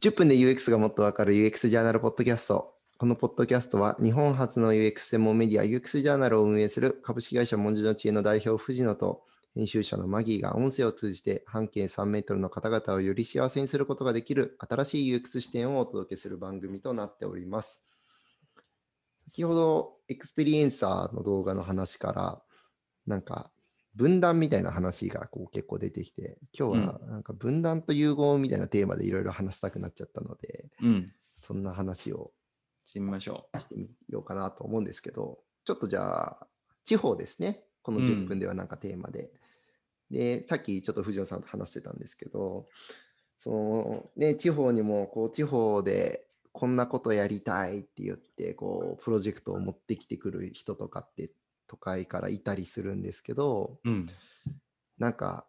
10分で UX がもっとわかる UX ジャーナルポッドキャスト。このポッドキャストは日本初の UX 専門メディア UX ジャーナルを運営する株式会社文字の知恵の代表藤野と編集者のマギーが音声を通じて半径3メートルの方々をより幸せにすることができる新しい UX 視点をお届けする番組となっております。先ほど Experiencer の動画の話からなんか分断みたいな話がこう結構出てきて今日はなんか分断と融合みたいなテーマでいろいろ話したくなっちゃったのでうん。そんな話をしてみましょしてみようかなと思うんですけど、ちょっとじゃあ、地方ですね。このうん10分ではなんかテーマで。で、さっきちょっと藤野さんと話してたんですけど、そのね、地方にもこう地方でこんなことやりたいって言って、こう、プロジェクトを持ってきてくる人とかって都会からいたりするんですけど、う。うん。なんか、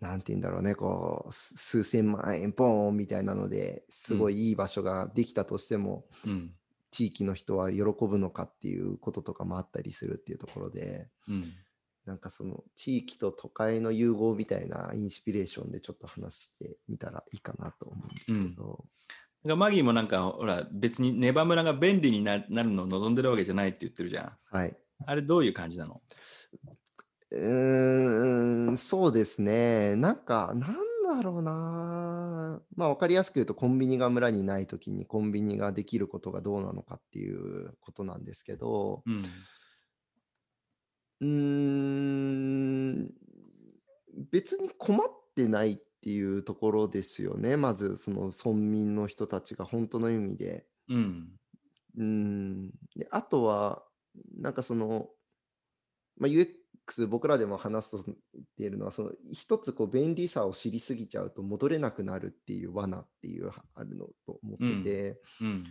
なんて言うんだろうね、こう、す数千万円ポーンみたいなのですごいいい場所ができたとしても、うん。地域の人は喜ぶのかっていうこととかもあったりするっていうところで、うん。なんかその地域と都会の融合みたいなインスピレーションでちょっと話してみたらいいかなと思うんですけど、マギーもなんか、ほら、別にネバ村が便利にななるのを望んでるわけじゃないって言ってるじゃん。はい。あれどういう感じなの？うーん、そうですね。なんか、なんだろうな。まあ、わかりやすく言うと、コンビニが村にないときにコンビニができることがどうなのかっていうことなんですけど、うん。うーん、別に困ってないっていうところですよね。まず、その村民の人たちが本当の意味で。うん。うーん。で、あとは、なんかその、まあ、UX 僕らでも話すと言っているのは、その一つこう便利さを知りすぎちゃうと戻れなくなるっていう罠っていうはあるのと思ってて、うん。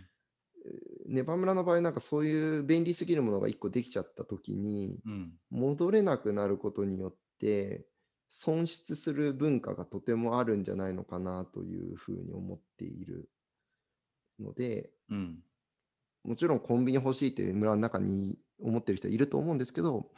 ネバ村の場合なんかそういう便利すぎるものが一個できちゃった時に、うん。戻れなくなることによって損失する文化がとてもあるんじゃないのかなというふうに思っているのでうん。もちろんコンビニ欲しいって村の中に思ってる人いると思うんですけど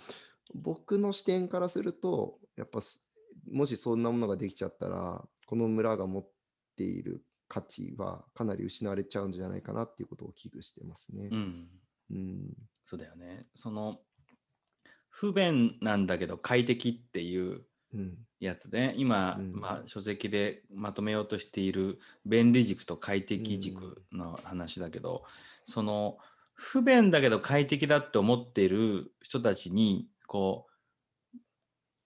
僕の視点からするとやっぱすもしそんなものができちゃったらこの村が持っている価値はかなり失われちゃうんじゃないかなっていうことを危惧してますねう。ん。うんそうだよね。その、不便なんだけど快適っていううんやつで、今、うん。まあ、書籍でまとめようとしている便利軸と快適軸の話だけど、その不便だけど快適だって思っている人たちにこう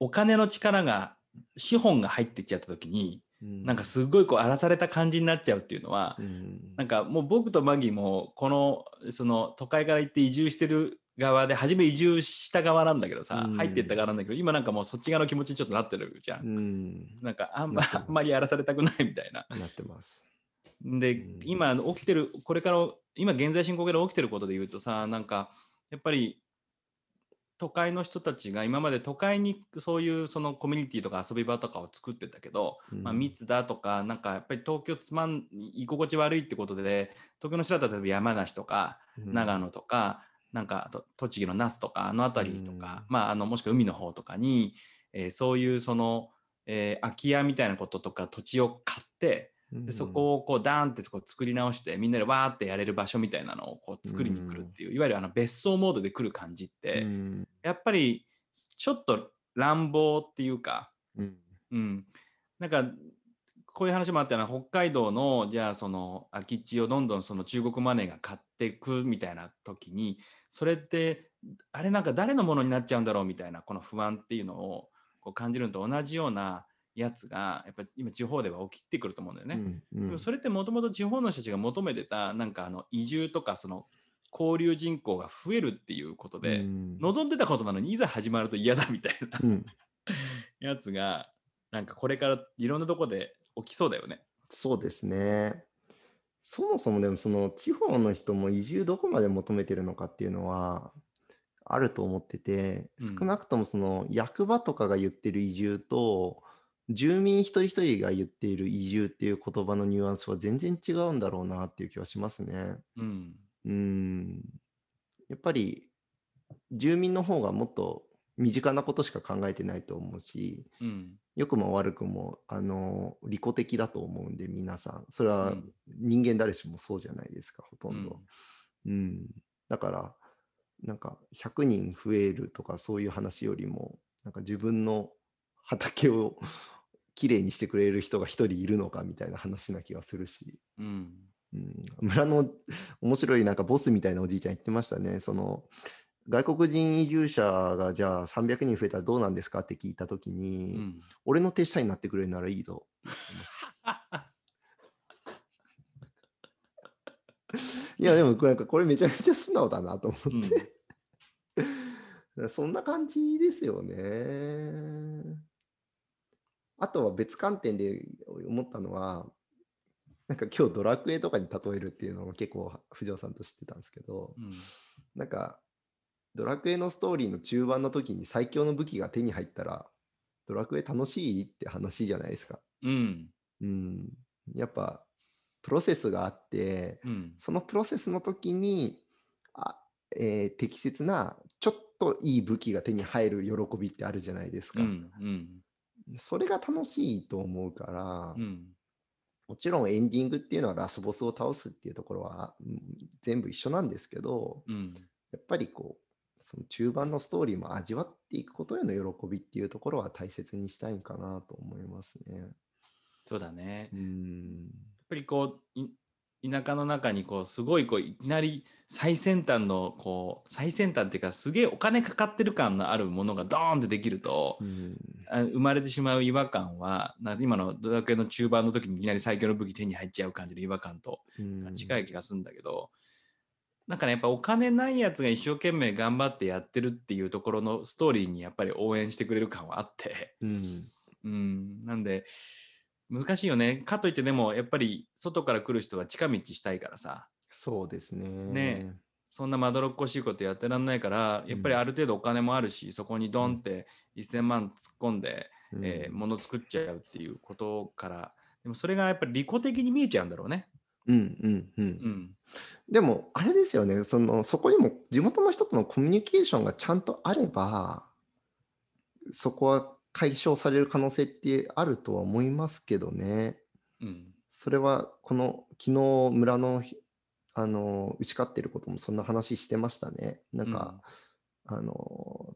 お金の力が資本が入ってきちゃった時にうん。なんかすごいこう荒らされた感じになっちゃうっていうのは、うん。なんかもう僕とマギーもこのその都会から行って移住してる側で初め移住した側なんだけどさ、うん入ってった側なんだけど今なんかもうそっち側の気持ちにちょっとなってるじゃん。うんなんかあんまあんまりやらされたくないみたいな。なってます。で、うん今起きてるこれから今現在進行形で起きてることで言うとさなんかやっぱり都会の人たちが今まで都会にそういうそのコミュニティとか遊び場とかを作ってたけど、まあ、うん密だとかなんかやっぱり東京つまん居心地悪いってことで東京の人だったら例えば山梨とか長野とか、なんか栃木の那須とかあの辺りとか、まああのもしくは海の方とかに、えーそういうその、えー空き家みたいなこととか土地を買ってうんでそこをこうダーンってこう作り直してみんなでわーってやれる場所みたいなのをこう作りに来るっていう、いわゆるあの別荘モードで来る感じって、うん。やっぱりちょっと乱暴っていうか、うん。うん、なんかこういう話もあったような北海道のじゃあその空き地をどんどんその中国マネーが買っていくみたいな時にそれってあれなんか誰のものになっちゃうんだろうみたいなこの不安っていうのをこう感じるのと同じようなやつがやっぱり今地方では起きてくると思うんだよね。うんうん。でもそれってもともと地方の人たちが求めてたなんかあの移住とかその交流人口が増えるっていうことで、うん。望んでたことなのにいざ始まると嫌だみたいなうん。やつがなんかこれからいろんなとこで起きそうだよね。そうですね。そもそもでもその地方の人も移住どこまで求めてるのかっていうのはあると思ってて、うん少なくともその役場とかが言ってる移住と住民一人一人が言っている移住っていう言葉のニュアンスは全然違うんだろうなっていう気はしますね。うん。うん。やっぱり住民の方がもっと身近なことしか考えてないと思うし、うん。良くも悪くも、あの、利己的だと思うんで、皆さん。それはうん人間誰しもそうじゃないですか、ほとうんど。うん。だから、なんか100人増えるとかそういう話よりも、なんか自分の畑をきれいにしてくれる人が一人いるのかみたいな話な気がするし。うん。うん、村の面白いなんかボスみたいなおじいちゃん言ってましたね。その外国人移住者がじゃあ300人増えたらどうなんですかって聞いたときに、うん。俺の手下になってくれるならいいぞ。いやでもこれなんかこれめちゃめちゃ素直だなと思うんって、そんな感じですよね。あとは別観点で思ったのは、なんか今日ドラクエとかに例えるっていうのを結構藤尾さんと知ってたんですけど、うん。なんかドラクエのストーリーの中盤の時に最強の武器が手に入ったら、ドラクエ楽しいって話じゃないですか。うん。うん。やっぱプロセスがあって、うん。そのプロセスの時に、あえー適切なちょっといい武器が手に入る喜びってあるじゃないですか。うん。うん。それが楽しいと思うから、うん。もちろんエンディングっていうのはラスボスを倒すっていうところは、うん全部一緒なんですけど、うん。やっぱりこう、その中盤のストーリーも味わっていくことへの喜びっていうところは大切にしたいんかなと思いますね。そうだね。うやっん。ぱりこう、い田舎の中にこう、すごいこう、いきなり最先端のこう、最先端っていうか、すげえお金かかってる感のあるものがドーンってできると、うんあ生まれてしまう違和感は、な今のドラクエの中盤の時にいきなり最強の武器手に入っちゃう感じの違和感とうん近い気がするんだけど、なんかね、やっぱお金ないやつが一生懸命頑張ってやってるっていうところのストーリーにやっぱり応援してくれる感はあって、うん。うん、なんで、難しいよね。かといってでも、やっぱり外から来る人は近道したいからさ、そうですね。ね。そんなまどろっこしいことやってらんないから、やっぱりある程度お金もあるし、そこにドンって1000万突っ込んで、うん。えー物作っちゃうっていうことから、でもそれがやっぱり利己的に見えちゃうんだろうね。うんうんうんうん。でも、あれですよね、そのそこにも地元の人とのコミュニケーションがちゃんとあれば、そこは解消される可能性ってあるとは思いますけどね。うん。それは、この昨日村のひあの牛飼ってることもそんな話してましたね。なんか、あの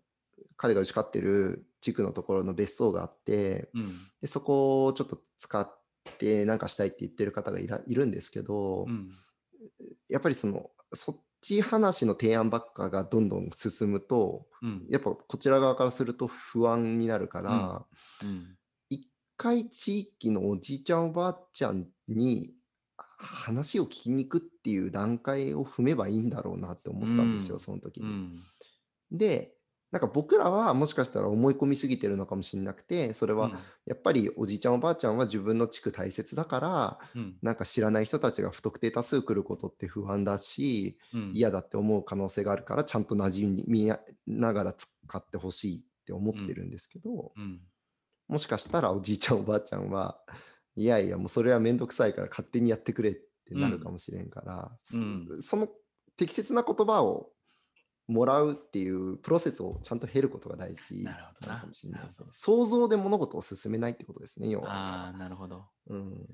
彼が牛飼ってる地区のところの別荘があって、うん。でそこをちょっと使ってなんかしたいって言ってる方がいらいるんですけど、うん。やっぱりそのそっち話の提案ばっかがどんどん進むとうん。やっぱこちら側からすると不安になるから、うん。一回地域のおじいちゃんおばあちゃんに話を聞きに行くっていう段階を踏めばいいんだろうなって思ったんですよ、うんその時に。うん。でなんか僕らはもしかしたら思い込みすぎてるのかもしれなくてそれはやっぱりおじいちゃんおばあちゃんは自分の地区大切だからうん。なんか知らない人たちが不特定多数来ることって不安だしうん。嫌だって思う可能性があるからちゃんと馴染みながら使ってほしいって思ってるんですけど、うん。もしかしたらおじいちゃんおばあちゃんはいやいやもうそれは面倒くさいから勝手にやってくれってなるかもしれんから、その適切な言葉をもらうっていうプロセスをちゃんと経ることが大事なるほどなのかもしれないですね想像で物事を進めないってことですね要は。ああ、なるほど。うん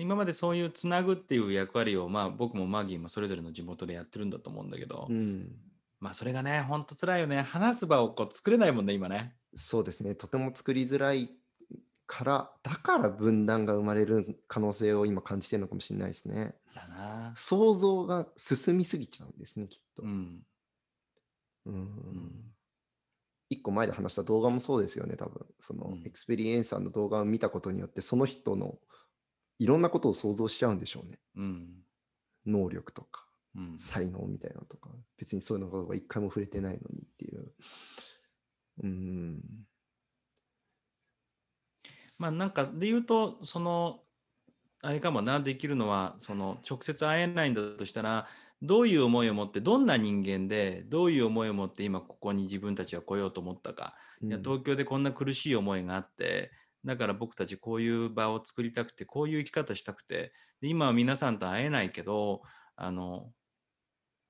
今までそういうつなぐっていう役割を、まあ僕もマギーもそれぞれの地元でやってるんだと思うんだけど、うんまあそれがね、ほんと辛いよね。話す場をこう作れないもんね、今ね。そうですね、とても作りづらいから、だから分断が生まれる可能性を今感じてるのかもしれないですね。だな。想像が進みすぎちゃうんですね、きっと。うん。うんん一個前で話した動画もそうですよね、多分その、うんエクスペリエンサーの動画を見たことによって、その人のいろんなことを想像しちゃうんでしょうね。うん。能力とか、うん。才能みたいなのとか、別にそういうのことが一回も触れてないのにっていう。うん。まあなんかで言うと、その、あれかもな、できるのは、その直接会えないんだとしたら、どういう思いを持って、どんな人間で、どういう思いを持って今ここに自分たちは来ようと思ったか。いやうん東京でこんな苦しい思いがあってだから僕たちこういう場を作りたくてこういう生き方したくてで今は皆さんと会えないけどあの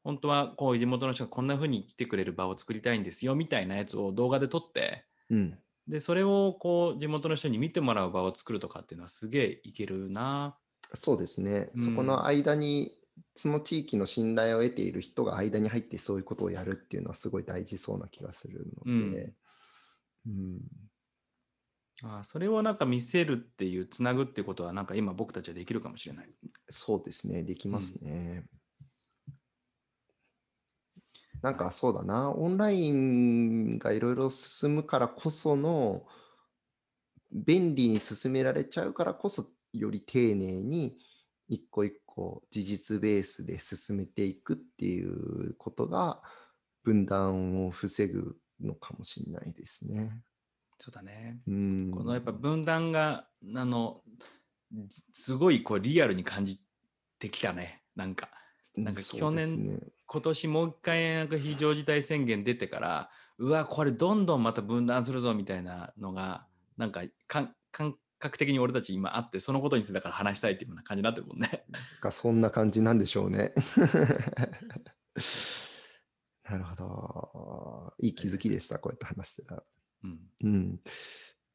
本当はこういう地元の人がこんな風に来てくれる場を作りたいんですよみたいなやつを動画で撮って、うん。で、それをこう地元の人に見てもらう場を作るとかっていうのはすげえいけるな。そうですね。うんそこの間に、その地域の信頼を得ている人が間に入ってそういうことをやるっていうのはすごい大事そうな気がするので、うん。あそれをなんか見せるっていう、つなぐってことはなんか今僕たちはできるかもしれない。そうですね、できますね。なんかそうだな、オンラインがいろいろ進むからこその、便利に進められちゃうからこそ、より丁寧に一個一個事実ベースで進めていくっていうことが、分断を防ぐのかもしれないですね。そうだね。うん。このやっぱ分断が、あの、すごいこうリアルに感じてきたね。なんか、なんか去ね今年もう一回なんか非常事態宣言出てから、うわ、これどんどんまた分断するぞみたいなのが、なんか感感覚的に俺たち今あって、そのことについてだから話したいっていうような感じになってるもんね。がそんな感じなんでしょうね。なるほど。いい気づきでした、こうやって話してたら。うん。うん。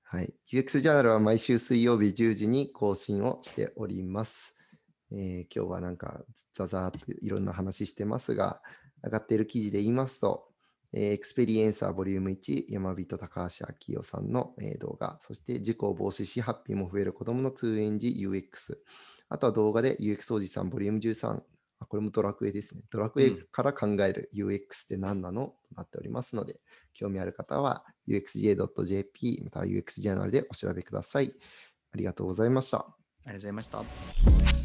はい。UX ジャーナルは毎週水曜日10時に更新をしております。えー今日はなんかザザーっといろんな話してますが、上がっている記事で言いますと、えー Experiencer ボリューム1、山人高橋明夫さんの、えー動画、そして事故を防止し、ハッピーも増える子供の通園時 UX、あとは動画で UX おじさんボリューム13、あこれもドラクエですね。ドラクエうんから考える UX って何なの？となっておりますので、興味ある方は uxj.jp または UX ジャーナルでお調べください。ありがとうございました。ありがとうございました。